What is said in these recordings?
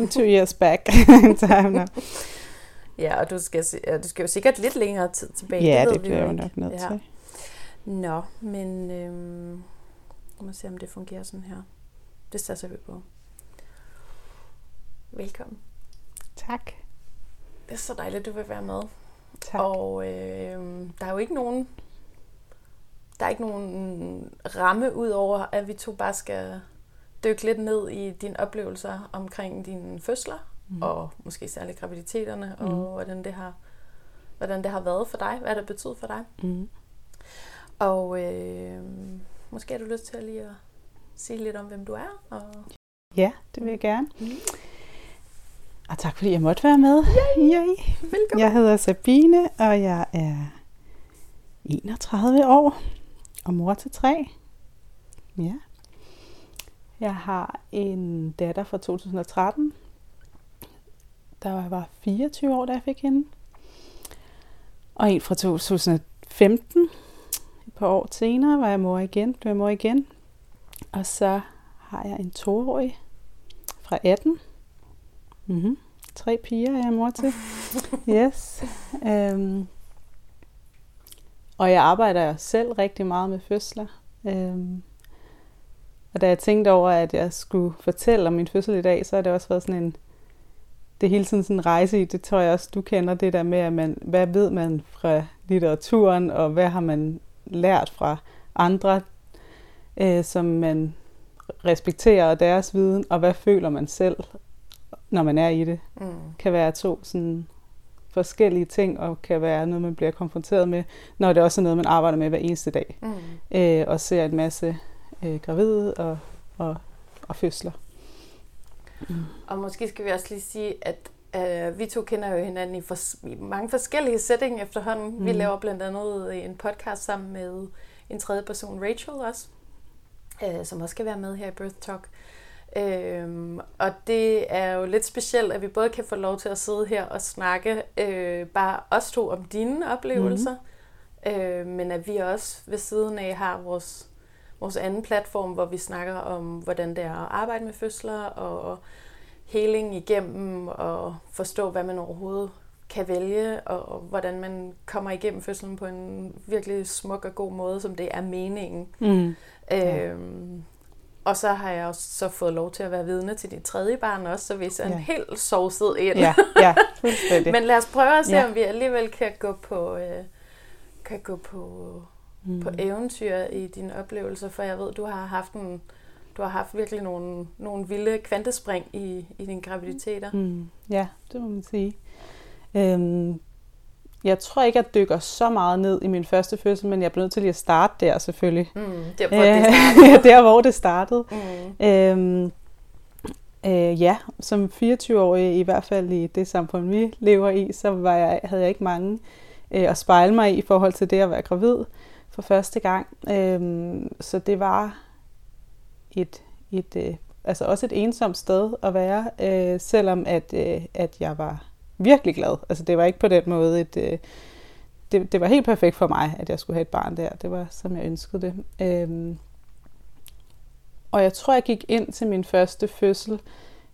Some two years back in time now. Ja, og du skal, ja, du skal jo sikkert lidt længere tid tilbage. Ja, det vi bliver jo nok nødt Ja. til. Nå, men øhm, mig se, om det fungerer sådan her. Det satser vi på. Velkommen. Tak. Det er så dejligt, at du vil være med. Tak. Og øh, der er jo ikke nogen der er ikke nogen ramme ud over, at vi to bare skal dykke lidt ned i dine oplevelser omkring dine fødsler, mm. og måske særligt graviditeterne, mm. og hvordan det, har, hvordan det har været for dig, hvad det betyder for dig. Mm. Og øh, måske har du lyst til at lige at sige lidt om, hvem du er. Og... Ja, det vil jeg gerne. Mm. Og tak fordi jeg måtte være med. Yay. Velkommen. Jeg hedder Sabine, og jeg er 31 år og mor til tre. Ja. Jeg har en datter fra 2013, der var 24 år, da jeg fik hende. Og en fra 2015. Et par år senere var jeg mor igen. Blev jeg mor igen. Og så har jeg en toårig fra 18. Mm-hmm. Tre piger er jeg mor til. Yes. Øhm. Og jeg arbejder selv rigtig meget med fødsler. Øhm. Og da jeg tænkte over, at jeg skulle fortælle om min fødsel i dag, så har det også været sådan en, det er hele tiden sådan en rejse i, det tror jeg også, du kender det der med, at man, hvad ved man fra litteraturen, og hvad har man lært fra andre, øh, som man respekterer deres viden, og hvad føler man selv, når man er i det, Mm. kan være to sådan forskellige ting, og kan være noget, man bliver konfronteret med, når det også er noget, man arbejder med hver eneste dag, Mm. øh, og ser en masse øh, gravide og, og, og fødsler. Og måske skal vi også lige sige, at øh, vi to kender jo hinanden i, fors- i mange forskellige setting efterhånden. Mm. Vi laver blandt andet en podcast sammen med en tredje person, Rachel også, øh, som også skal være med her i Birth Talk. Øhm, og det er jo lidt specielt, at vi både kan få lov til at sidde her og snakke øh, bare os to om dine oplevelser, mm. øh, men at vi også ved siden af har vores, vores anden platform, hvor vi snakker om, hvordan det er at arbejde med fødsler og heling igennem og forstå, hvad man overhovedet kan vælge, og, hvordan man kommer igennem fødslen på en virkelig smuk og god måde, som det er meningen. Mm. Øhm, og så har jeg også så fået lov til at være vidne til dit tredje barn også, så vi er sådan Ja. helt sovset ind. Ja, ja. Men lad os prøve at se, Ja. om vi alligevel kan gå på, øh, kan gå på, mm. på eventyr i dine oplevelser, for jeg ved, du har haft en, du har haft virkelig nogle, nogle vilde kvantespring i, i dine graviditeter. Mm, ja, det må man sige. Øhm, jeg tror ikke, jeg dykker så meget ned i min første fødsel, men jeg bliver nødt til lige at starte der selvfølgelig. Mm, det er hvor det startede. der, hvor det startede. Mm. Øhm, øh, ja, som 24-årig, i hvert fald i det samfund, vi lever i, så var jeg, havde jeg ikke mange øh, at spejle mig i i forhold til det at være gravid for første gang. Øhm, så det var et, et øh, altså også et ensomt sted at være, øh, selvom at, øh, at jeg var virkelig glad. Altså det var ikke på den måde et... Øh, det, det var helt perfekt for mig, at jeg skulle have et barn der. Det var, som jeg ønskede det. Øhm, og jeg tror, jeg gik ind til min første fødsel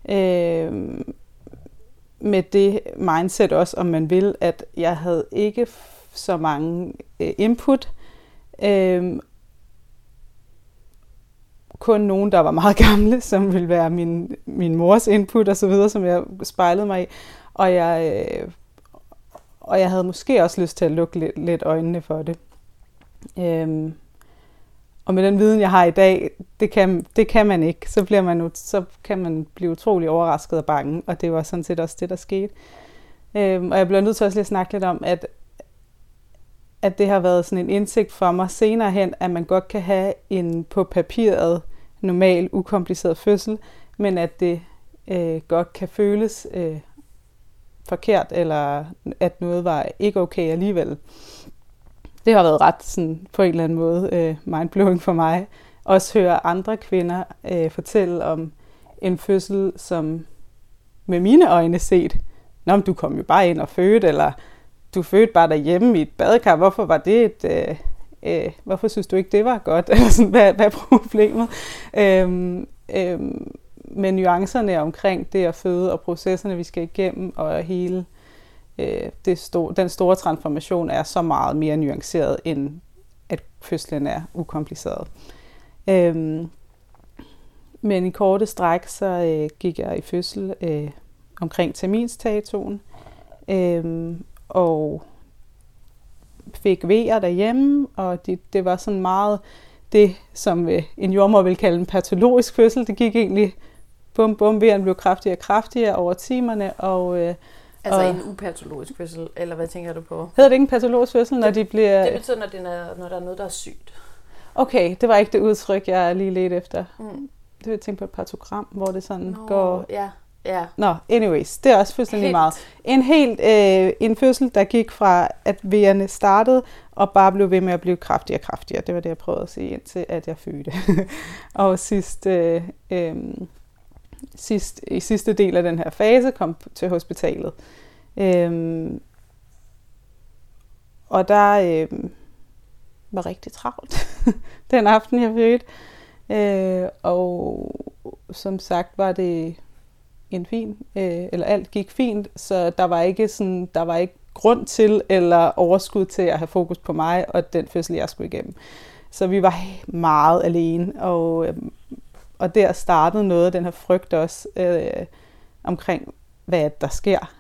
øh, med det mindset også, om man vil, at jeg havde ikke f- så mange øh, input. Øh, Øhm, kun nogen, der var meget gamle, som ville være min, min mors input og så videre, som jeg spejlede mig i. Og jeg, øh, og jeg havde måske også lyst til at lukke lidt, lidt øjnene for det. Øhm, og med den viden, jeg har i dag, det kan, det kan man ikke. Så, bliver man, så kan man blive utrolig overrasket og bange, og det var sådan set også det, der skete. Øhm, og jeg bliver nødt til også lige at snakke lidt om, at, at det har været sådan en indsigt for mig senere hen, at man godt kan have en på papiret normal, ukompliceret fødsel, men at det øh, godt kan føles øh, forkert, eller at noget var ikke okay alligevel. Det har været ret sådan, på en eller anden måde øh, mindblowing for mig. Også høre andre kvinder øh, fortælle om en fødsel, som med mine øjne set, Nå, men du kom jo bare ind og fødte, eller du fødte bare derhjemme i et badekar. Hvorfor var det et... Øh, øh, hvorfor synes du ikke, det var godt? Eller sådan, hvad, hvad er problemet? Øhm, øhm, men nuancerne omkring det at føde og processerne, vi skal igennem, og hele øh, det store, den store transformation er så meget mere nuanceret, end at fødslen er ukompliceret. Øhm, men i korte stræk, så øh, gik jeg i fødsel øh, omkring terminstatuen, Øhm, og fik vejer derhjemme, og det, det var sådan meget det, som øh, en jordmor vil kalde en patologisk fødsel. Det gik egentlig bum bum, vejeren blev kraftigere og kraftigere over timerne, og øh, Altså og, en upatologisk fødsel, eller hvad tænker du på? Hedder det ikke en patologisk fødsel, når det, de bliver... Det betyder, når, det er, når der er noget, der er sygt. Okay, det var ikke det udtryk, jeg lige ledte efter. Mm. Det vil jeg tænke på et patogram, hvor det sådan Nå, går... Ja, ja. Nå, anyways, det er også fuldstændig Helt. meget. En helt øh, en fødsel, der gik fra, at vejerne startede, og bare blev ved med at blive kraftigere og kraftigere. Det var det, jeg prøvede at sige, indtil at jeg fødte. og sidst, øh, øh, sidst, i sidste del af den her fase kom til hospitalet. Øh, og der øh, var rigtig travlt den aften, jeg fødte. Øh, og som sagt var det en fin, øh, eller alt gik fint, så der var ikke sådan, der var ikke grund til eller overskud til at have fokus på mig og den fødsel, jeg skulle igennem. Så vi var meget alene, og, øh, og der startede noget af den her frygt også øh, omkring, hvad der sker.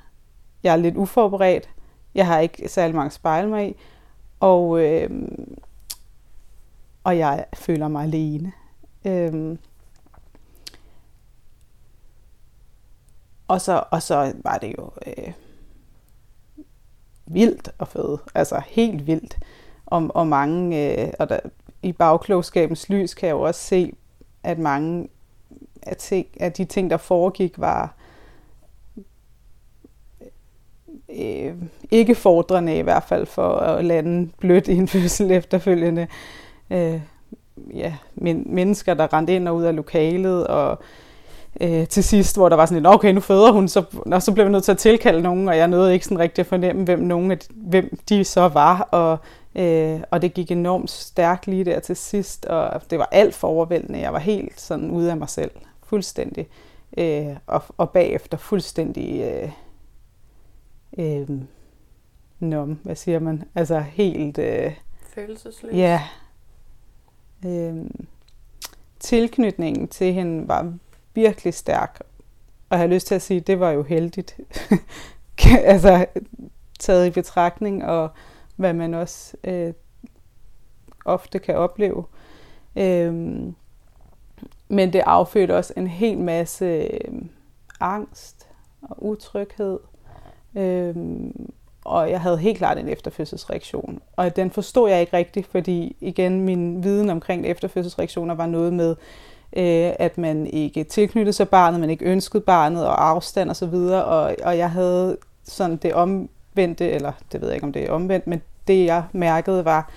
Jeg er lidt uforberedt, jeg har ikke særlig mange spejle mig i, og, øh, og jeg føler mig alene. Øh, Og så, og så var det jo øh, vildt at føde. Altså helt vildt. Og, og mange, øh, og der, i bagklogskabens lys kan jeg jo også se, at mange af, ting, af de ting, der foregik, var øh, ikke fordrende i hvert fald for at lande blødt i en fødsel efterfølgende. Øh, ja, men, mennesker, der rendte ind og ud af lokalet, og øh, til sidst, hvor der var sådan en, okay, nu føder hun, så, og så blev vi nødt til at tilkalde nogen, og jeg nåede ikke sådan rigtig at fornemme, hvem, nogen af de, hvem de så var, og, øh, og det gik enormt stærkt lige der til sidst, og det var alt for overvældende. Jeg var helt sådan ude af mig selv, fuldstændig, øh, og, og bagefter fuldstændig øh, øh, nom, hvad siger man, altså helt... Øh, Følelsesløs. Ja. Øh, tilknytningen til hende var virkelig stærk. Og jeg har lyst til at sige, at det var jo heldigt. altså taget i betragtning, og hvad man også øh, ofte kan opleve. Øhm, men det affødte også en hel masse øh, angst og utryghed. Øhm, og jeg havde helt klart en efterfødselsreaktion. Og den forstod jeg ikke rigtigt, fordi igen, min viden omkring efterfødselsreaktioner var noget med, øh, at man ikke tilknyttede sig barnet, man ikke ønskede barnet, og afstand og så videre, og, og jeg havde sådan det omvendte, eller det ved jeg ikke, om det er omvendt, men det jeg mærkede var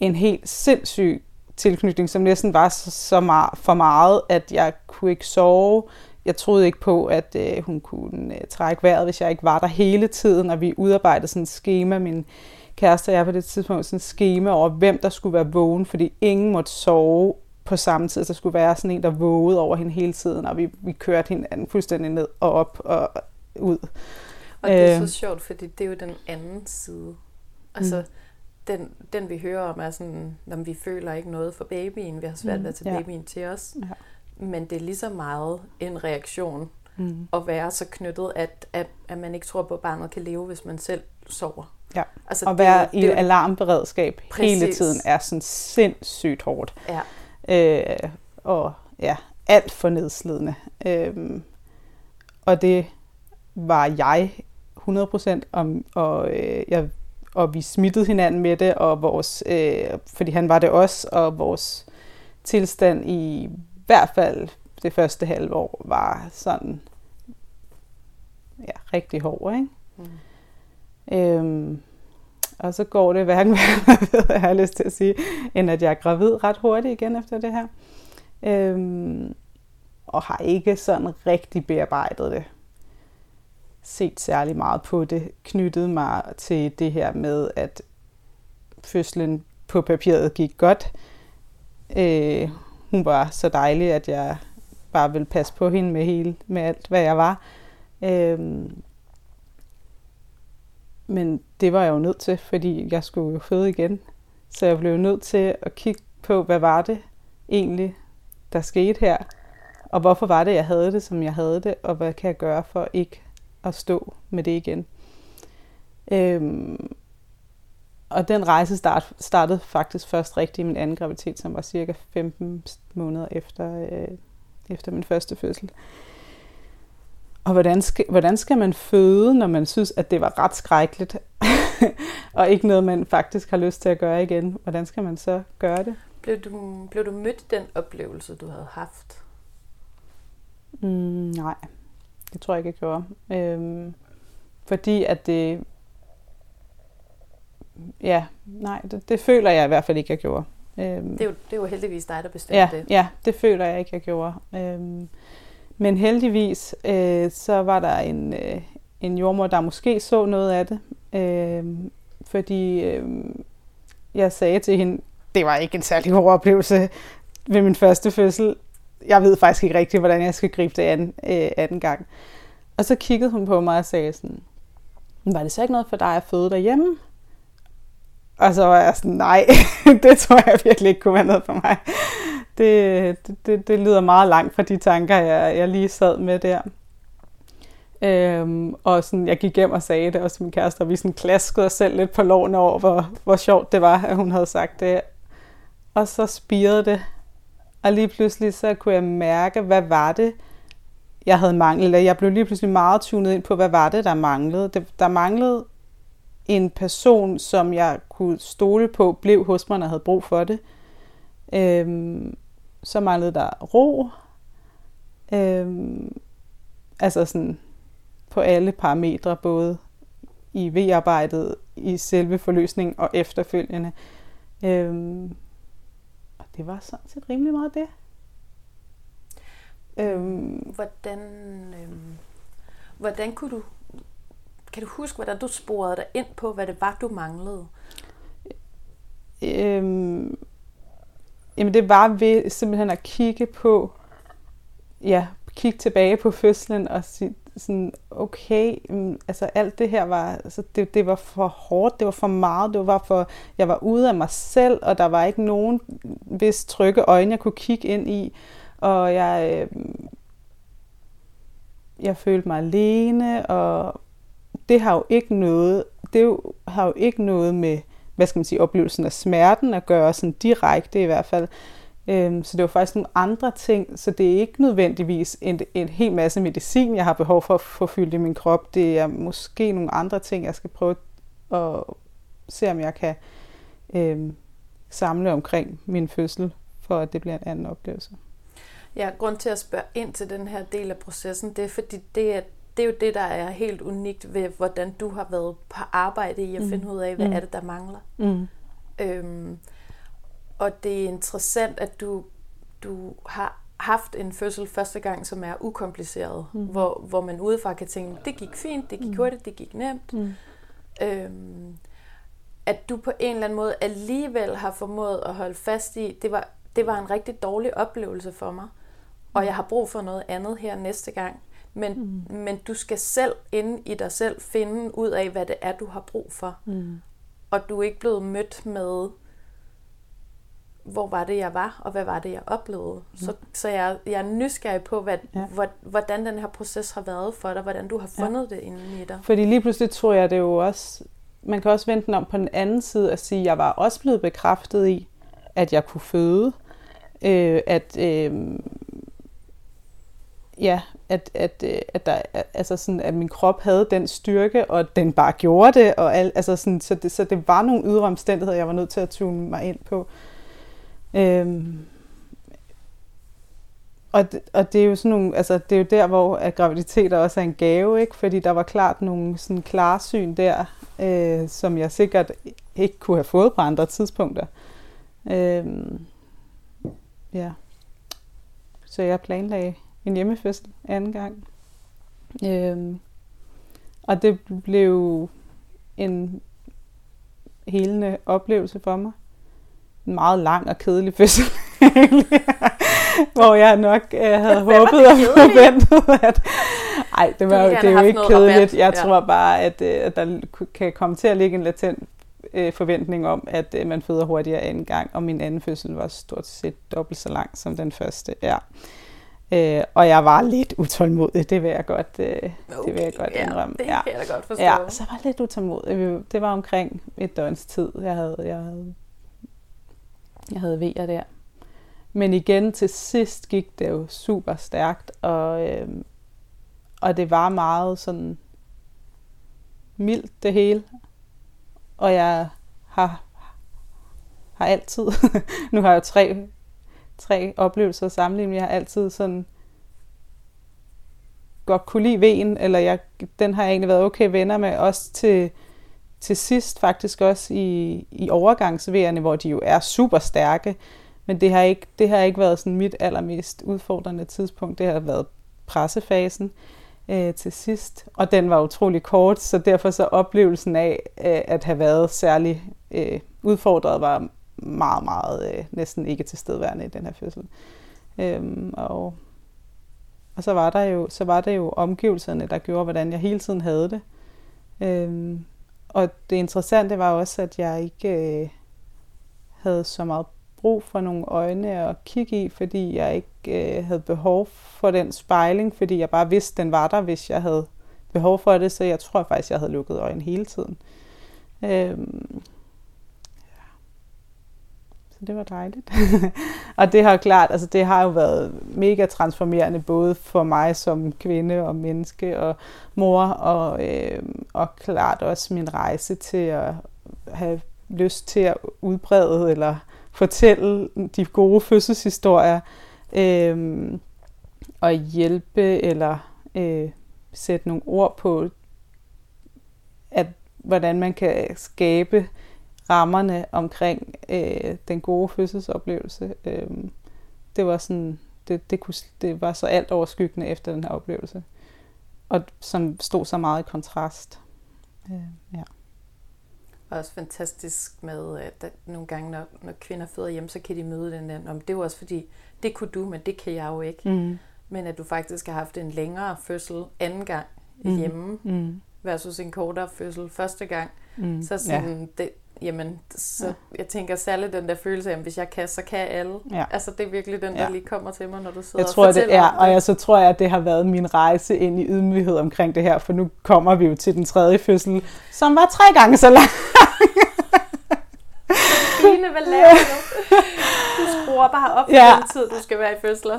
en helt sindssyg tilknytning, som næsten var så, så meget, for meget, at jeg kunne ikke sove. Jeg troede ikke på, at øh, hun kunne øh, trække vejret, hvis jeg ikke var der hele tiden, og vi udarbejdede sådan et schema, min kæreste og jeg på det tidspunkt, sådan et schema over, hvem der skulle være vågen, fordi ingen måtte sove på samme tid. Så skulle være sådan en, der vågede over hende hele tiden, og vi, vi kørte hinanden fuldstændig ned og op og ud. Og det er Øh. så sjovt, fordi det er jo den anden side. Altså, mm. den, den vi hører om er sådan, at vi føler ikke noget for babyen, vi har svært ved at tage ja. babyen til os. Ja. Men det er lige så meget en reaktion Mm. at være så knyttet, at, at, at man ikke tror på, at barnet kan leve, hvis man selv sover. Ja. Altså, det er være jo- i det er alarmberedskab hele Præcis. tiden er sådan sindssygt hårdt. Ja. Øh, og ja, alt for nedslidende. Øh, og det var jeg 100% om, og, øh, jeg, og vi smittede hinanden med det, og vores, øh, fordi han var det også, og vores tilstand i hvert fald det første halve år var sådan ja, rigtig hård, ikke? Mm. Øhm, og så går det hverken hvad jeg har lyst til at sige, end at jeg er gravid ret hurtigt igen efter det her. Øhm, og har ikke sådan rigtig bearbejdet det. Set særlig meget på det. Knyttet mig til det her med, at fødslen på papiret gik godt. Øh, hun var så dejlig, at jeg bare ville passe på hende med, hele, med alt, hvad jeg var. Øhm, men det var jeg jo nødt til, fordi jeg skulle jo føde igen. Så jeg blev nødt til at kigge på, hvad var det egentlig, der skete her? Og hvorfor var det, jeg havde det, som jeg havde det? Og hvad kan jeg gøre for ikke at stå med det igen? Øhm, og den rejse start, startede faktisk først rigtigt i min anden graviditet, som var cirka 15 måneder efter, øh, efter min første fødsel. Og hvordan skal, hvordan skal man føde, når man synes, at det var ret skrækkeligt, og ikke noget, man faktisk har lyst til at gøre igen? Hvordan skal man så gøre det? Blev du, blev du mødt den oplevelse, du havde haft? Mm, nej, det tror jeg ikke, jeg gjorde. Øhm, fordi at det... Ja, nej, det, det føler jeg i hvert fald ikke, jeg gjorde. Øhm, det, er jo, det er jo heldigvis dig, der bestemte ja, det. Ja, det føler jeg ikke, jeg gjorde. Øhm, men heldigvis, øh, så var der en, øh, en jordmor, der måske så noget af det. Øh, fordi øh, jeg sagde til hende, det var ikke en særlig god oplevelse ved min første fødsel. Jeg ved faktisk ikke rigtigt, hvordan jeg skal gribe det an øh, anden gang. Og så kiggede hun på mig og sagde sådan, var det så ikke noget for dig at føde derhjemme? Og så var jeg sådan, nej, det tror jeg virkelig ikke kunne være noget for mig. Det, det, det, lyder meget langt fra de tanker, jeg, jeg lige sad med der. Øhm, og sådan, jeg gik hjem og sagde det også til min kæreste, og vi sådan klaskede os selv lidt på loven over, hvor, hvor sjovt det var, at hun havde sagt det. Og så spirede det. Og lige pludselig så kunne jeg mærke, hvad var det, jeg havde manglet. Jeg blev lige pludselig meget tunet ind på, hvad var det, der manglede. Det, der manglede en person, som jeg kunne stole på, blev hos mig, når jeg havde brug for det. Øhm, så manglede der ro. Øhm, altså sådan på alle parametre, både i V-arbejdet, i selve forløsningen og efterfølgende. Øhm, og det var sådan set rimelig meget det. Øhm, hvordan, øhm, hvordan kunne du, kan du huske, hvordan du sporede dig ind på, hvad det var, du manglede? Øhm, jamen det var ved simpelthen at kigge på, ja, kigge tilbage på fødslen og sige, sådan, okay, mm, altså alt det her var, altså det, det var for hårdt, det var for meget, det var for, jeg var ude af mig selv, og der var ikke nogen, hvis trygge øjne, jeg kunne kigge ind i, og jeg, øh, jeg følte mig alene, og det har jo ikke noget, det har jo ikke noget med, hvad skal man sige, oplevelsen af smerten at gøre, sådan direkte i hvert fald. Øhm, så det var faktisk nogle andre ting, så det er ikke nødvendigvis en, en hel masse medicin, jeg har behov for at få fyldt i min krop. Det er måske nogle andre ting, jeg skal prøve at se, om jeg kan øhm, samle omkring min fødsel, for at det bliver en anden oplevelse. Ja, grund til at spørge ind til den her del af processen, det er fordi, det er, det er jo det, der er helt unikt ved, hvordan du har været på arbejde i at mm. finde ud af, hvad mm. er det, der mangler. Mm. Øhm, og det er interessant, at du, du har haft en fødsel første gang, som er ukompliceret, mm. hvor, hvor man udefra kan tænke, det gik fint, det gik mm. hurtigt, det gik nemt. Mm. Øhm, at du på en eller anden måde alligevel har formået at holde fast i, det var, det var en rigtig dårlig oplevelse for mig, og jeg har brug for noget andet her næste gang. Men, mm. men du skal selv inde i dig selv finde ud af, hvad det er, du har brug for. Mm. Og du er ikke blevet mødt med, hvor var det, jeg var, og hvad var det, jeg oplevede. Mm. Så, så jeg, jeg er nysgerrig på, hvad, ja. hvordan den her proces har været for dig, hvordan du har fundet ja. det inden i dig. Fordi lige pludselig tror jeg, det er jo også, man kan også vente den om på den anden side og sige, at jeg var også blevet bekræftet i, at jeg kunne føde, øh, at øh, ja, at, at, øh, at, der, altså sådan, at min krop havde den styrke, og den bare gjorde det, og al, altså sådan, så, det, så det var nogle ydre omstændigheder, jeg var nødt til at tune mig ind på. Øhm, og, det, og det er jo sådan nogle, altså det er jo der, hvor at graviditet også er en gave, ikke? Fordi der var klart nogle sådan klarsyn der, øh, som jeg sikkert ikke kunne have fået på andre tidspunkter. Øhm, ja. Så jeg planlagde en hjemmefødsel anden gang. Øhm, og det blev en helende oplevelse for mig. En meget lang og kedelig fødsel. hvor jeg nok øh, havde håbet og forventet, at... Ej, det, var, det er jo ikke kedeligt. Jeg ja. tror bare, at, øh, at der kan komme til at ligge en latent øh, forventning om, at øh, man føder hurtigere en gang, og min anden fødsel var stort set dobbelt så lang som den første. Ja. Øh, og jeg var lidt utålmodig, det vil jeg godt, øh, okay, det vil jeg godt ja, indrømme. det kan jeg da godt forstå. Ja, så var jeg lidt utålmodig. Det var omkring et døgns tid, jeg havde, jeg havde, jeg havde vejer der. Men igen, til sidst gik det jo super stærkt, og, øh, og det var meget sådan mildt det hele. Og jeg har, har altid, nu har jeg jo tre tre oplevelser at sammenligne. Jeg har altid sådan godt kunne lide vejen, eller jeg, den har jeg egentlig været okay venner med, også til, til sidst faktisk også i, i overgangsværende, hvor de jo er super stærke, men det har ikke, det har ikke været sådan mit allermest udfordrende tidspunkt. Det har været pressefasen øh, til sidst, og den var utrolig kort, så derfor så oplevelsen af øh, at have været særlig øh, udfordret var meget, meget øh, næsten ikke til stedværende i den her fødsel. Øhm, og, og så var der jo så var det jo omgivelserne, der gjorde, hvordan jeg hele tiden havde det. Øhm, og det interessante var også, at jeg ikke øh, havde så meget brug for nogle øjne at kigge i, fordi jeg ikke øh, havde behov for den spejling, fordi jeg bare vidste, den var der, hvis jeg havde behov for det, så jeg tror faktisk, jeg havde lukket øjnene hele tiden. Øhm, så det var dejligt. og det har klart, altså det har jo været mega transformerende, både for mig som kvinde og menneske og mor, og, øh, og klart også min rejse til at have lyst til at udbrede eller fortælle de gode fødselshistorier, øh, og hjælpe eller øh, sætte nogle ord på, at hvordan man kan skabe rammerne omkring øh, den gode fødselsoplevelse. Øh, det var sådan, det, det, kunne, det var så alt overskyggende efter den her oplevelse. Og som stod så meget i kontrast. Øh, ja. Også fantastisk med, at nogle gange, når, når kvinder føder hjem, så kan de møde den der, om det var også fordi, det kunne du, men det kan jeg jo ikke. Mm. Men at du faktisk har haft en længere fødsel anden gang mm. hjemme, mm. versus en kortere fødsel første gang. Mm. Så sådan, ja. det, jamen, så ja. jeg tænker særligt den der følelse af, at hvis jeg kan, så kan alle. Ja. Altså, det er virkelig den, der ja. lige kommer til mig, når du sidder jeg tror, og det er, Og jeg, så tror jeg, at det har været min rejse ind i ydmyghed omkring det her, for nu kommer vi jo til den tredje fødsel, som var tre gange så lang. Line, hvad laver du? Du skruer bare op ja. den tid, du skal være i fødsler.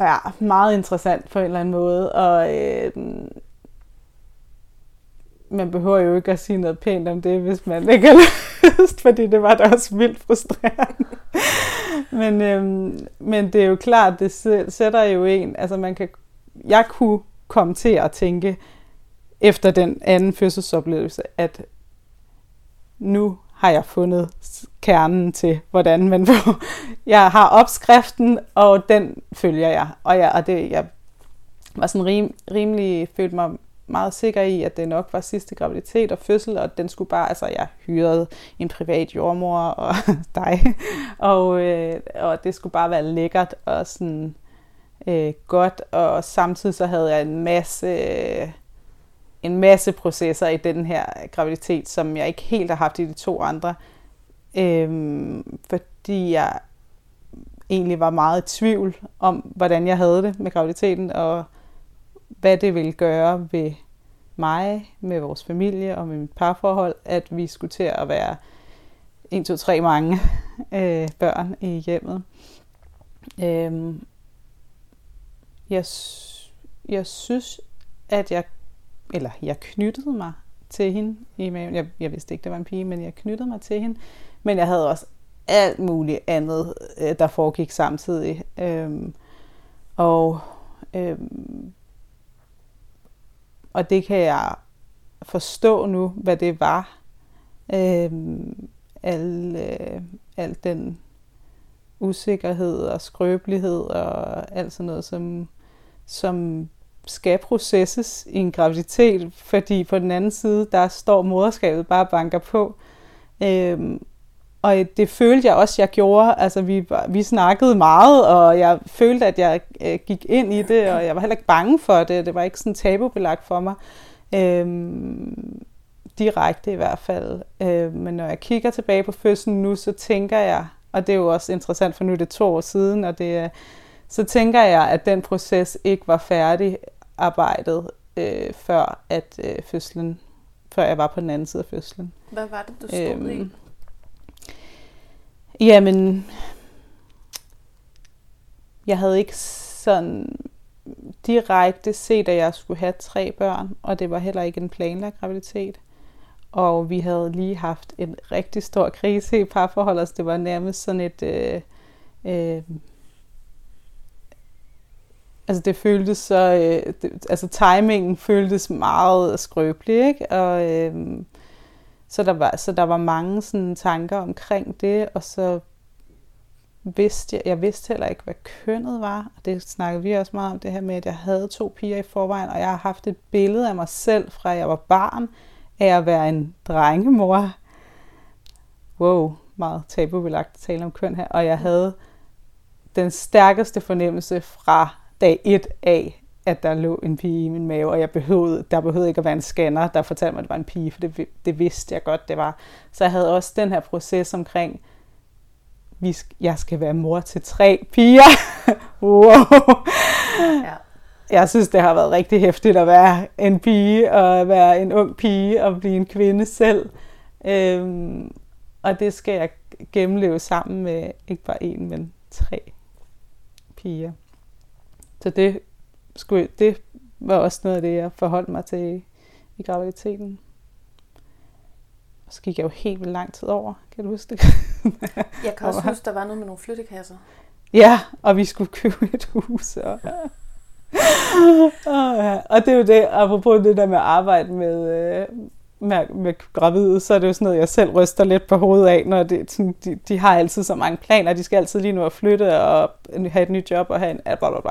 Ja, meget interessant på en eller anden måde. Og øh, man behøver jo ikke at sige noget pænt om det, hvis man ikke har lyst, fordi det var da også vildt frustrerende. men, øhm, men det er jo klart, det sætter jo en, altså man kan, jeg kunne komme til at tænke, efter den anden fødselsoplevelse, at nu har jeg fundet kernen til, hvordan man får. Jeg har opskriften, og den følger jeg. Og, jeg, og det, jeg var sådan rim, rimelig, følte mig meget sikker i, at det nok var sidste graviditet og fødsel, og den skulle bare, altså jeg hyrede en privat jordmor og dig, og, øh, og det skulle bare være lækkert og sådan øh, godt, og samtidig så havde jeg en masse, øh, en masse processer i den her graviditet, som jeg ikke helt har haft i de to andre, øh, fordi jeg egentlig var meget i tvivl om, hvordan jeg havde det med graviditeten, og hvad det ville gøre ved mig, med vores familie og med mit parforhold, at vi skulle til at være 1, 2, 3 mange øh, børn i hjemmet. Øhm, jeg, jeg synes, at jeg, eller jeg knyttede mig til hende i maven. Jeg, jeg vidste ikke, det var en pige, men jeg knyttede mig til hende. Men jeg havde også alt muligt andet, øh, der foregik samtidig. Øhm, og øhm, og det kan jeg forstå nu, hvad det var. Øh, al, øh, al den usikkerhed og skrøbelighed og alt sådan noget, som, som skal processes i en graviditet, fordi på den anden side, der står moderskabet bare banker på. Øhm, og det følte jeg også, jeg gjorde. Altså, vi, vi snakkede meget, og jeg følte, at jeg øh, gik ind i det, og jeg var heller ikke bange for det. Det var ikke sådan tabubelagt for mig. Øhm, direkte i hvert fald. Øh, men når jeg kigger tilbage på fødslen nu, så tænker jeg, og det er jo også interessant, for nu er det to år siden, og det så tænker jeg, at den proces ikke var færdig arbejdet, øh, før at øh, fødslen, før jeg var på den anden side af fødslen. Hvad var det, du stod øhm, i? Jamen, jeg havde ikke sådan direkte set, at jeg skulle have tre børn, og det var heller ikke en planlagt graviditet. Og vi havde lige haft en rigtig stor krise i parforholdet, så det var nærmest sådan et... Øh, øh, altså det føltes så... Øh, det, altså timingen føltes meget skrøbelig, ikke? Og, øh, så, der var, så der var mange sådan tanker omkring det, og så vidste jeg, jeg vidste heller ikke, hvad kønnet var. Og det snakkede vi også meget om, det her med, at jeg havde to piger i forvejen, og jeg har haft et billede af mig selv, fra jeg var barn, af at være en drengemor. Wow, meget tabubelagt at tale om køn her. Og jeg havde den stærkeste fornemmelse fra dag 1 af, at der lå en pige i min mave, og jeg behøvede, der behøvede ikke at være en scanner, der fortalte mig, at det var en pige, for det, det vidste jeg godt, det var. Så jeg havde også den her proces omkring, vi, jeg skal være mor til tre piger. wow. Ja. Jeg synes, det har været rigtig hæftigt at være en pige, og være en ung pige, og blive en kvinde selv. Øhm, og det skal jeg gennemleve sammen med ikke bare en, men tre piger. Så det, skulle, det var også noget af det, jeg forholdt mig til i graviditeten. Og så gik jeg jo helt vildt lang tid over. Kan du huske det? jeg kan også huske, der var noget med nogle flyttekasser. Ja, og vi skulle købe et hus. Og, og, ja. og det er jo det, apropos det der med at arbejde med, øh, med, med gravide, så er det jo sådan noget, jeg selv ryster lidt på hovedet af, når det, sådan, de, de har altid så mange planer, de skal altid lige nu at flytte og have et nyt job og have en bla bla bla.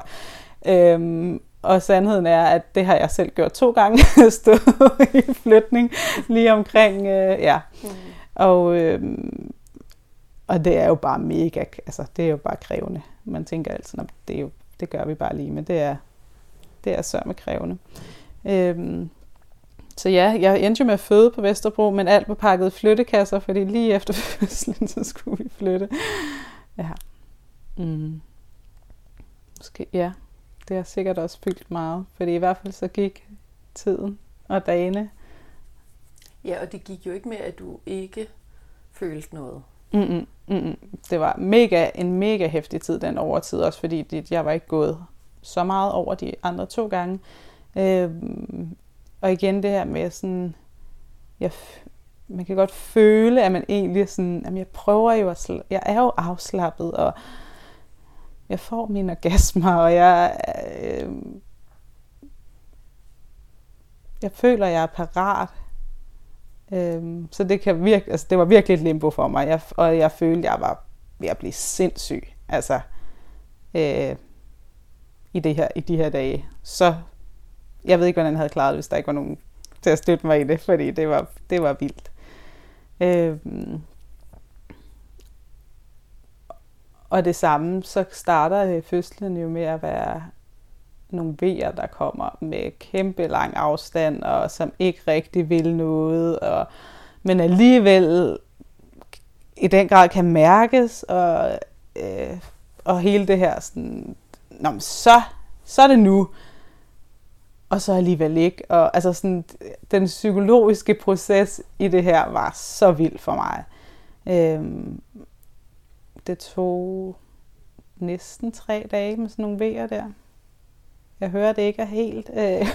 Øhm, og sandheden er, at det har jeg selv gjort to gange, stået i flytning lige omkring, øh, ja. Mm. Og, øh, og det er jo bare mega, altså det er jo bare krævende. Man tænker altid, at det, er jo, det gør vi bare lige, men det er, det er sørme krævende. Øh, så ja, jeg endte jo med at føde på Vesterbro, men alt var pakket i flyttekasser, fordi lige efter fødslen, så skulle vi flytte. Ja. Mm. Måske, ja det har sikkert også fyldt meget, fordi i hvert fald så gik tiden og dagene. Ja, og det gik jo ikke med, at du ikke følte noget. Mm-mm, mm-mm. Det var mega, en mega hæftig tid, den overtid, også fordi det, jeg var ikke gået så meget over de andre to gange. Øhm, og igen det her med sådan, jeg, man kan godt føle, at man egentlig sådan, jamen jeg prøver jo at, jeg er jo afslappet, og jeg får mine orgasmer, og jeg, øh, jeg føler, jeg er parat. Øh, så det, kan virke, altså, det var virkelig et limbo for mig, jeg, og jeg følte, jeg var ved at blive sindssyg. Altså, øh, i, det her, i de her dage. Så jeg ved ikke, hvordan jeg havde klaret det, hvis der ikke var nogen til at støtte mig i det, fordi det var, det var vildt. Øh, Og det samme, så starter øh, fødslen jo med at være nogle vejer, der kommer med kæmpe lang afstand, og som ikke rigtig vil noget, og, men alligevel i den grad kan mærkes, og, øh, og hele det her sådan, Nå, men så, så er det nu, og så alligevel ikke. Og altså sådan, den psykologiske proces i det her var så vild for mig. Øhm, det tog næsten tre dage med sådan nogle vejer der. Jeg hører, det ikke er helt, øh,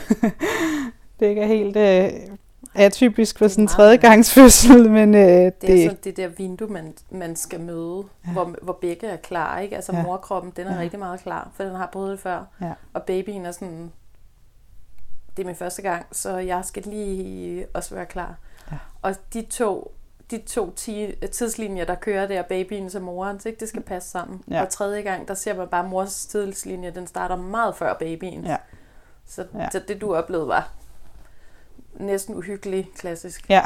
det ikke er helt øh, atypisk for sådan en tredje gangs fødsel, men øh, det, det er sådan det der vindue, man, man skal møde, ja. hvor, hvor begge er klar, ikke? Altså ja. morkroppen, den er ja. rigtig meget klar, for den har prøvet det før, ja. og babyen er sådan, det er min første gang, så jeg skal lige også være klar. Ja. Og de to de to tidslinjer, der kører der, babyen og morens, ikke? det skal passe sammen. Ja. Og tredje gang, der ser man bare mors tidslinje, den starter meget før babyen. Ja. Så, ja. så det du oplevede var næsten uhyggelig klassisk. Ja.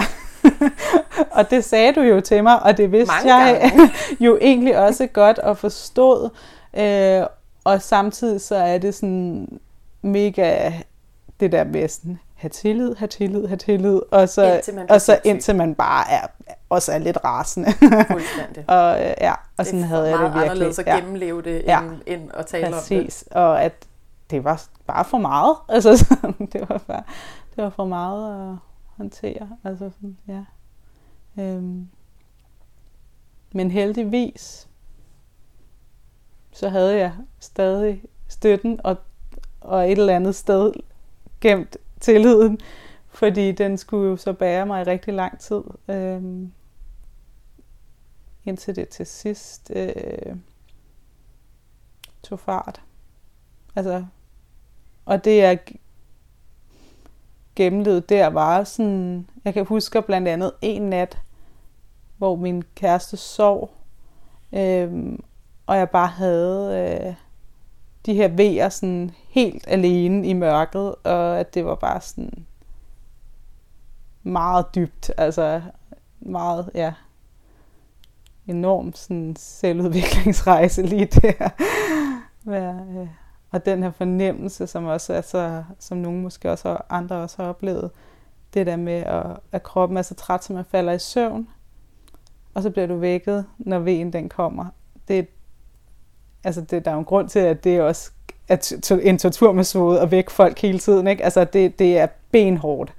og det sagde du jo til mig, og det vidste Mange jeg jo egentlig også godt og forstod. Øh, og samtidig så er det sådan mega det der med sådan, have tillid, have tillid, have tillid, og så Indtil man og så indtil man bare er, også er lidt rasende. Fuldstændig. og øh, ja, og det sådan er havde jeg det virkelig. anderledes at gennemleve det, Ja. end, end at tale om det. Præcis, og at det var bare for meget. Altså, sådan, det, var bare, det var for meget at håndtere. Altså, sådan, ja. Øhm. Men heldigvis, så havde jeg stadig støtten og, og et eller andet sted gemt tilliden, fordi den skulle jo så bære mig i rigtig lang tid. Øh, Indtil det til sidst øh, tog fart. Altså, og det jeg gennemlevede der var sådan, jeg kan huske blandt andet en nat, hvor min kæreste sov, øh, og jeg bare havde øh, de her vejer sådan helt alene i mørket, og at det var bare sådan meget dybt, altså meget, ja, enorm sådan selvudviklingsrejse lige der. ja, øh, og den her fornemmelse, som også er så, som nogen måske også andre også har oplevet, det der med, at, at kroppen er så træt, som man falder i søvn, og så bliver du vækket, når vejen den kommer. Det, altså det, der er jo en grund til, at det også er to- en torturmetode at vække folk hele tiden. Ikke? Altså det, det er benhårdt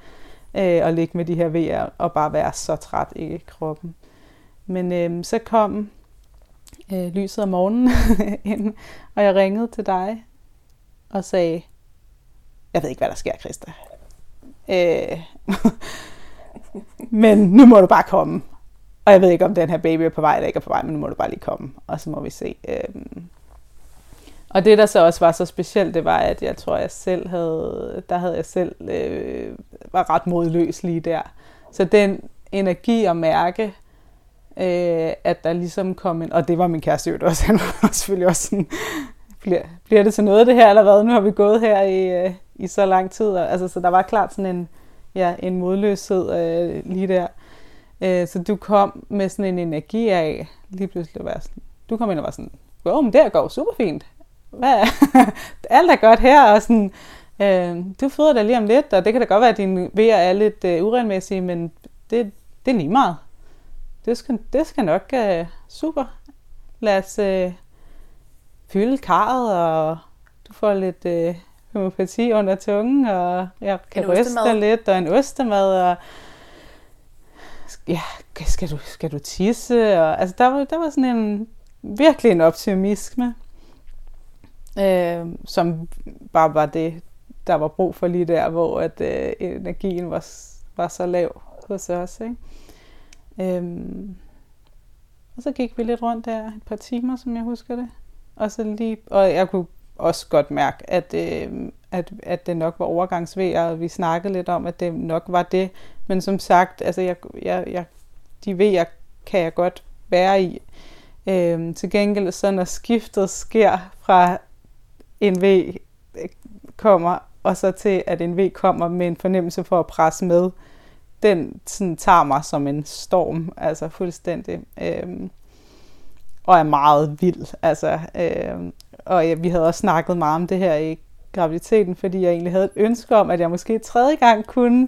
øh, at ligge med de her VR og bare være så træt i kroppen. Men øh, så kom øh, lyset om morgenen ind, og jeg ringede til dig og sagde, jeg ved ikke, hvad der sker, Christa. Øh, men nu må du bare komme. Og jeg ved ikke, om den her baby er på vej eller ikke er på vej, men nu må du bare lige komme, og så må vi se. Øhm. og det, der så også var så specielt, det var, at jeg tror, jeg selv havde, der havde jeg selv, øh, var ret modløs lige der. Så den energi at mærke, øh, at der ligesom kom en, og det var min kæreste jo også, han var selvfølgelig også sådan, bliver, bliver det til noget det her, eller hvad? Nu har vi gået her i, øh, i så lang tid, og, altså, så der var klart sådan en, ja, en modløshed øh, lige der. Øh, så du kom med sådan en energi af, lige pludselig være sådan, du kom ind og var sådan, jo, men det går super fint. Hvad? Alt er godt her, og sådan, øh, du føder dig lige om lidt, og det kan da godt være, at dine vejer er lidt øh, uregelmæssige, men det, det er lige meget. Det skal, det skal nok øh, super. Lad os øh, fylde karret, og du får lidt øh, homopati under tungen, og jeg kan ryste dig lidt, og en ostemad, og ja, skal du, skal du tisse? Og, altså, der var, der var sådan en, virkelig en optimisme, øh, som bare var det, der var brug for lige der, hvor at, øh, energien var, var så lav hos os. Ikke? Øh, og så gik vi lidt rundt der et par timer, som jeg husker det. Og, så lige, og jeg kunne også godt mærke, at, øh, at, at det nok var overgangsvejr, og vi snakkede lidt om, at det nok var det. Men som sagt, altså jeg, jeg, jeg, de vejer kan jeg godt være i. Øhm, til gengæld, så når skiftet sker fra en V øh, kommer, og så til, at en V kommer med en fornemmelse for at presse med, den sådan, tager mig som en storm, altså fuldstændig. Øhm, og er meget vild. Altså, øh, og ja, vi havde også snakket meget om det her i graviditeten, fordi jeg egentlig havde et ønske om, at jeg måske tredje gang kunne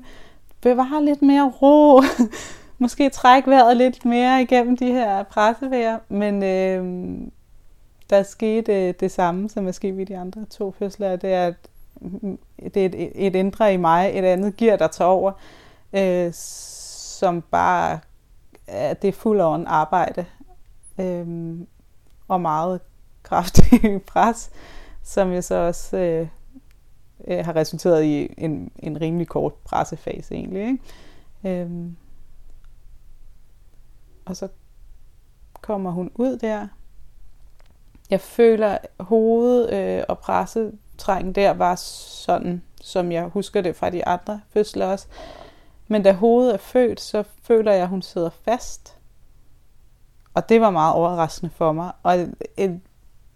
bevare lidt mere ro. måske trække vejret lidt mere igennem de her pressevejr. Men øh, der skete øh, det samme, som er sket ved de andre to fødsler. Det er, at mm, mm, det er et, et indre i mig, et andet gear, der tager over, øh, som bare er det er fuld on arbejde øh, og meget kraftig pres, som jo så også øh, øh, har resulteret i en, en rimelig kort pressefase egentlig. Ikke? Øhm. og så kommer hun ud der. Jeg føler, hovedet øh, og pressetrængen der var sådan, som jeg husker det fra de andre fødsler også. Men da hovedet er født, så føler jeg, at hun sidder fast. Og det var meget overraskende for mig. Og et,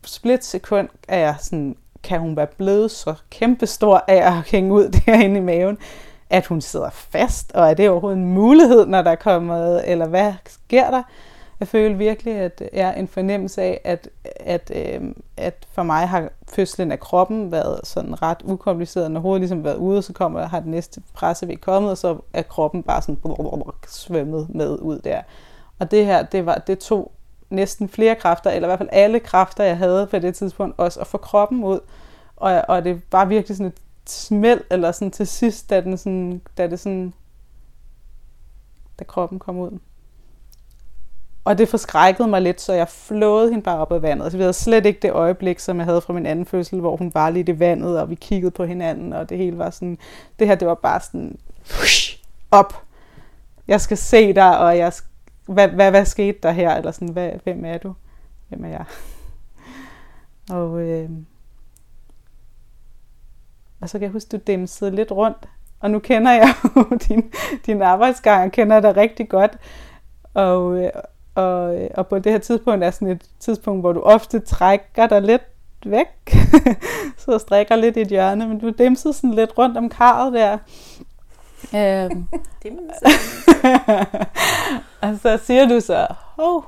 split sekund er jeg sådan, kan hun være blevet så kæmpestor af at hænge ud derinde i maven? at hun sidder fast, og er det overhovedet en mulighed, når der kommer, eller hvad sker der? Jeg føler virkelig, at jeg er en fornemmelse af, at, at, øh, at for mig har fødslen af kroppen været sådan ret ukompliceret. Når hovedet ligesom været ude, så kommer, har det næste pressevæg kommet, og så er kroppen bare sådan svømmet med ud der. Og det her, det, var, det tog næsten flere kræfter, eller i hvert fald alle kræfter, jeg havde på det tidspunkt, også at få kroppen ud. Og, og det var virkelig sådan et smæld, eller sådan til sidst, da, den sådan, da det sådan, da kroppen kom ud. Og det forskrækkede mig lidt, så jeg flåede hende bare op af vandet. Så vi havde slet ikke det øjeblik, som jeg havde fra min anden fødsel, hvor hun var lidt i vandet, og vi kiggede på hinanden, og det hele var sådan... Det her, det var bare sådan... Op! Jeg skal se dig, og jeg skal, hvad, hvad, hvad skete der her? Eller sådan, hvad, hvem er du? Hvem er jeg? og, øh, og så kan jeg huske, du dæmsede lidt rundt. Og nu kender jeg jo din, din arbejdsgang, og kender dig rigtig godt. Og, øh, og, og på det her tidspunkt er sådan et tidspunkt, hvor du ofte trækker dig lidt væk. så strikker lidt i et hjørne, men du dæmsede sådan lidt rundt om karret der. Øhm. det og så siger du så, hov,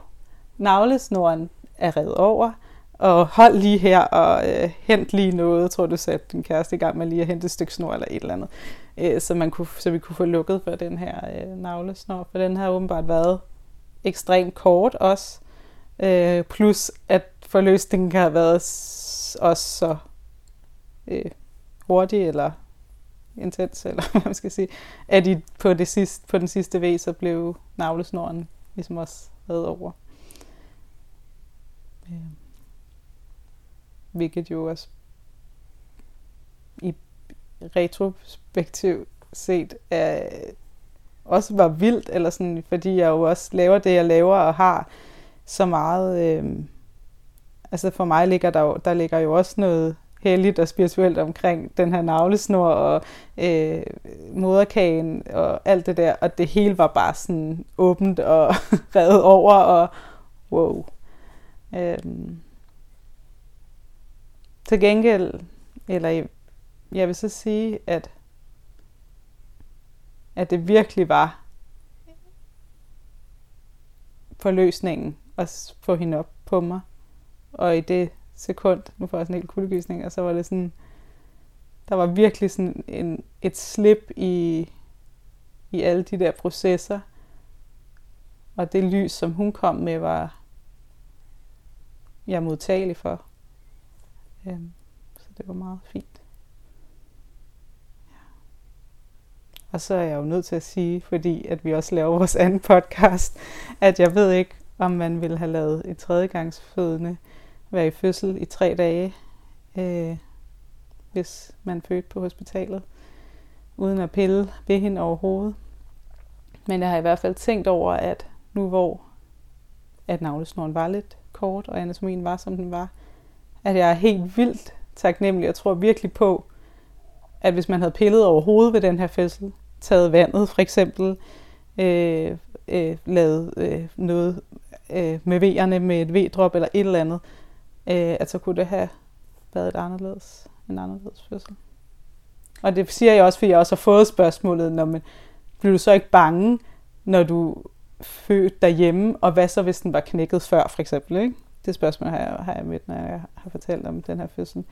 navlesnoren er reddet over, og hold lige her og øh, hent lige noget. Jeg tror, du satte din kæreste i gang med lige at hente et stykke snor eller et eller andet, øh, så, man kunne, så vi kunne få lukket for den her øh, navlesnor, for den har åbenbart været ekstremt kort også. Øh, plus at forløsningen kan have været også så øh, hurtig eller intens, eller hvad man skal sige, at I på, det sidste, på den sidste V, så blev navlesnoren ligesom også reddet over. Øh, hvilket jo også i retrospektiv set er, også var vildt, eller sådan, fordi jeg jo også laver det, jeg laver, og har så meget... Øh, altså for mig ligger der jo, der ligger jo også noget helligt og spirituelt omkring den her navlesnor og øh, moderkagen og alt det der, og det hele var bare sådan åbent og revet over, og wow. Øhm. Til gengæld, eller jeg vil så sige, at, at det virkelig var forløsningen at få hende op på mig. Og i det sekund, nu får jeg sådan en helt kuldegysning, og så var det sådan, der var virkelig sådan en, et slip i, i alle de der processer. Og det lys, som hun kom med, var jeg modtagelig for. Øhm, så det var meget fint. Ja. Og så er jeg jo nødt til at sige, fordi at vi også laver vores anden podcast, at jeg ved ikke, om man ville have lavet et tredjegangsfødende være i fødsel i tre dage, øh, hvis man fødte på hospitalet, uden at pille ved hende overhovedet. Men jeg har i hvert fald tænkt over, at nu hvor at navlesnoren var lidt kort, og anatomien var, som den var, at jeg er helt vildt taknemmelig. Jeg tror virkelig på, at hvis man havde pillet overhovedet ved den her fødsel, taget vandet for eksempel, øh, øh, lavet øh, noget øh, med vejerne med et V-drop eller et eller andet, øh, altså kunne det have været et anderledes, en anderledes fødsel. Og det siger jeg også, fordi jeg også har fået spørgsmålet, når man, bliver du så ikke bange, når du født derhjemme, og hvad så, hvis den var knækket før, for eksempel, ikke? Det spørgsmål har jeg, har jeg mødt, når jeg har fortalt om den her fødsel.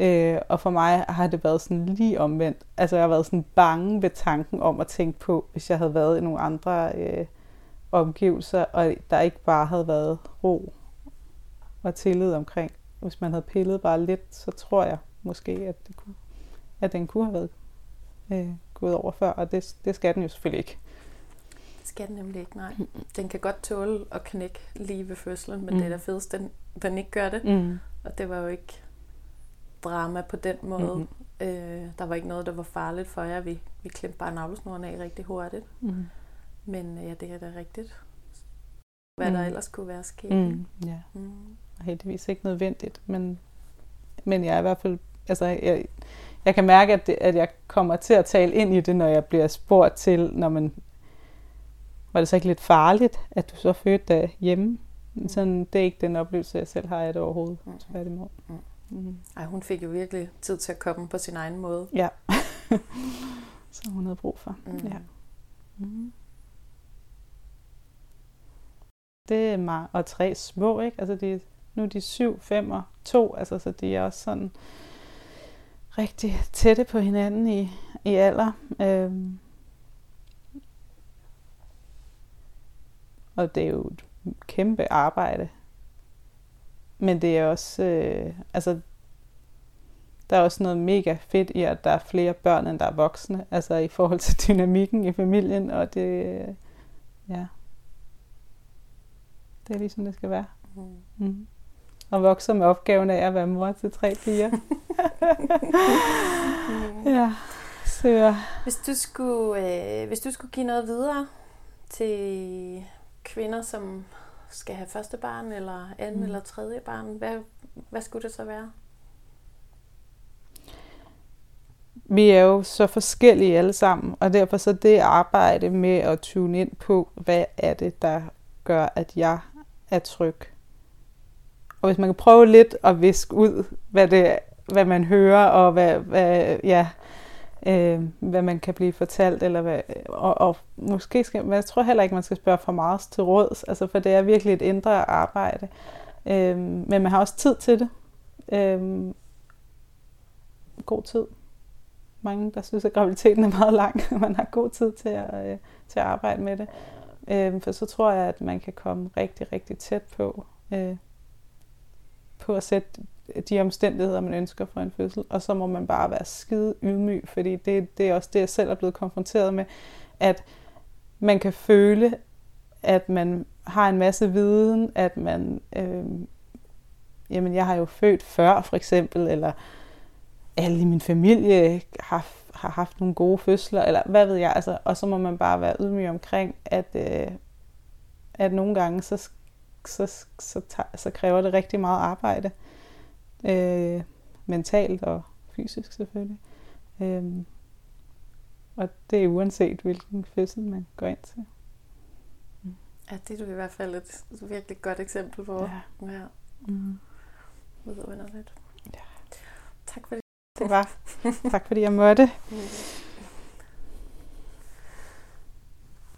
Øh, og for mig har det været sådan lige omvendt. Altså jeg har været sådan bange ved tanken om at tænke på, hvis jeg havde været i nogle andre øh, omgivelser, og der ikke bare havde været ro og tillid omkring. Hvis man havde pillet bare lidt, så tror jeg måske, at, det kunne, at den kunne have været øh, gået over før, og det, det skal den jo selvfølgelig ikke. Det skal den nemlig ikke, nej. Den kan godt tåle at knække lige ved fødslen, men mm. det er da fedest, den, den ikke gør det. Mm. Og det var jo ikke drama på den måde. Mm-hmm. Øh, der var ikke noget, der var farligt for jer. Vi, vi klemte bare navlesnoren af rigtig hurtigt. Mm. Men ja, det er da rigtigt. Hvad mm. der ellers kunne være sket. Mm. Ja. Mm og heldigvis ikke nødvendigt, men, men jeg er i hvert fald, altså jeg, jeg kan mærke, at, det, at jeg kommer til at tale ind i det, når jeg bliver spurgt til, når man, var det så ikke lidt farligt, at du så fødte hjemme? Mm. Sådan, det er ikke den oplevelse, jeg selv har af det overhovedet, mm. tværtimod. Mm. Mm. Ej, hun fik jo virkelig tid til at komme på sin egen måde. Ja. som hun havde brug for. Mm. Ja. Mm. Det er meget, og tre små, ikke? Altså de, nu er de syv, fem og to, altså så de er også sådan rigtig tætte på hinanden i, i alder. Øhm. Og det er jo et kæmpe arbejde. Men det er også, øh, altså der er også noget mega fedt i, at der er flere børn, end der er voksne, altså i forhold til dynamikken i familien, og det, ja, det er ligesom det skal være. Mm. Mm. Og vokser med opgaven af at være mor til tre piger. Ja, så. Hvis du, skulle, øh, hvis du skulle give noget videre til kvinder, som skal have første barn, eller anden mm. eller tredje barn, hvad, hvad skulle det så være? vi er jo så forskellige alle sammen, og derfor så det arbejde med at tune ind på, hvad er det, der gør, at jeg er tryg. Og hvis man kan prøve lidt at viske ud, hvad, det, hvad man hører, og hvad, hvad, ja, øh, hvad man kan blive fortalt, eller hvad, og, og måske skal, men jeg tror heller ikke, man skal spørge for meget til råds, altså for det er virkelig et indre arbejde. Øh, men man har også tid til det. Øh, god tid mange, der synes, at graviditeten er meget lang. man har god tid til at, øh, til at arbejde med det. Øh, for så tror jeg, at man kan komme rigtig, rigtig tæt på, øh, på at sætte de omstændigheder, man ønsker for en fødsel. Og så må man bare være skide ydmyg, fordi det, det er også det, jeg selv er blevet konfronteret med, at man kan føle, at man har en masse viden, at man, øh, jamen jeg har jo født før for eksempel, eller alle i min familie har, har haft nogle gode fødsler, eller hvad ved jeg, altså, og så må man bare være ydmyg omkring, at, øh, at nogle gange, så, så, så, så, kræver det rigtig meget arbejde, øh, mentalt og fysisk selvfølgelig. Øh, og det er uanset, hvilken fødsel man går ind til. Ja, det er du i hvert fald et virkelig godt eksempel på. Ja. ja. Mm. Ja. Tak for det var. Tak fordi jeg måtte.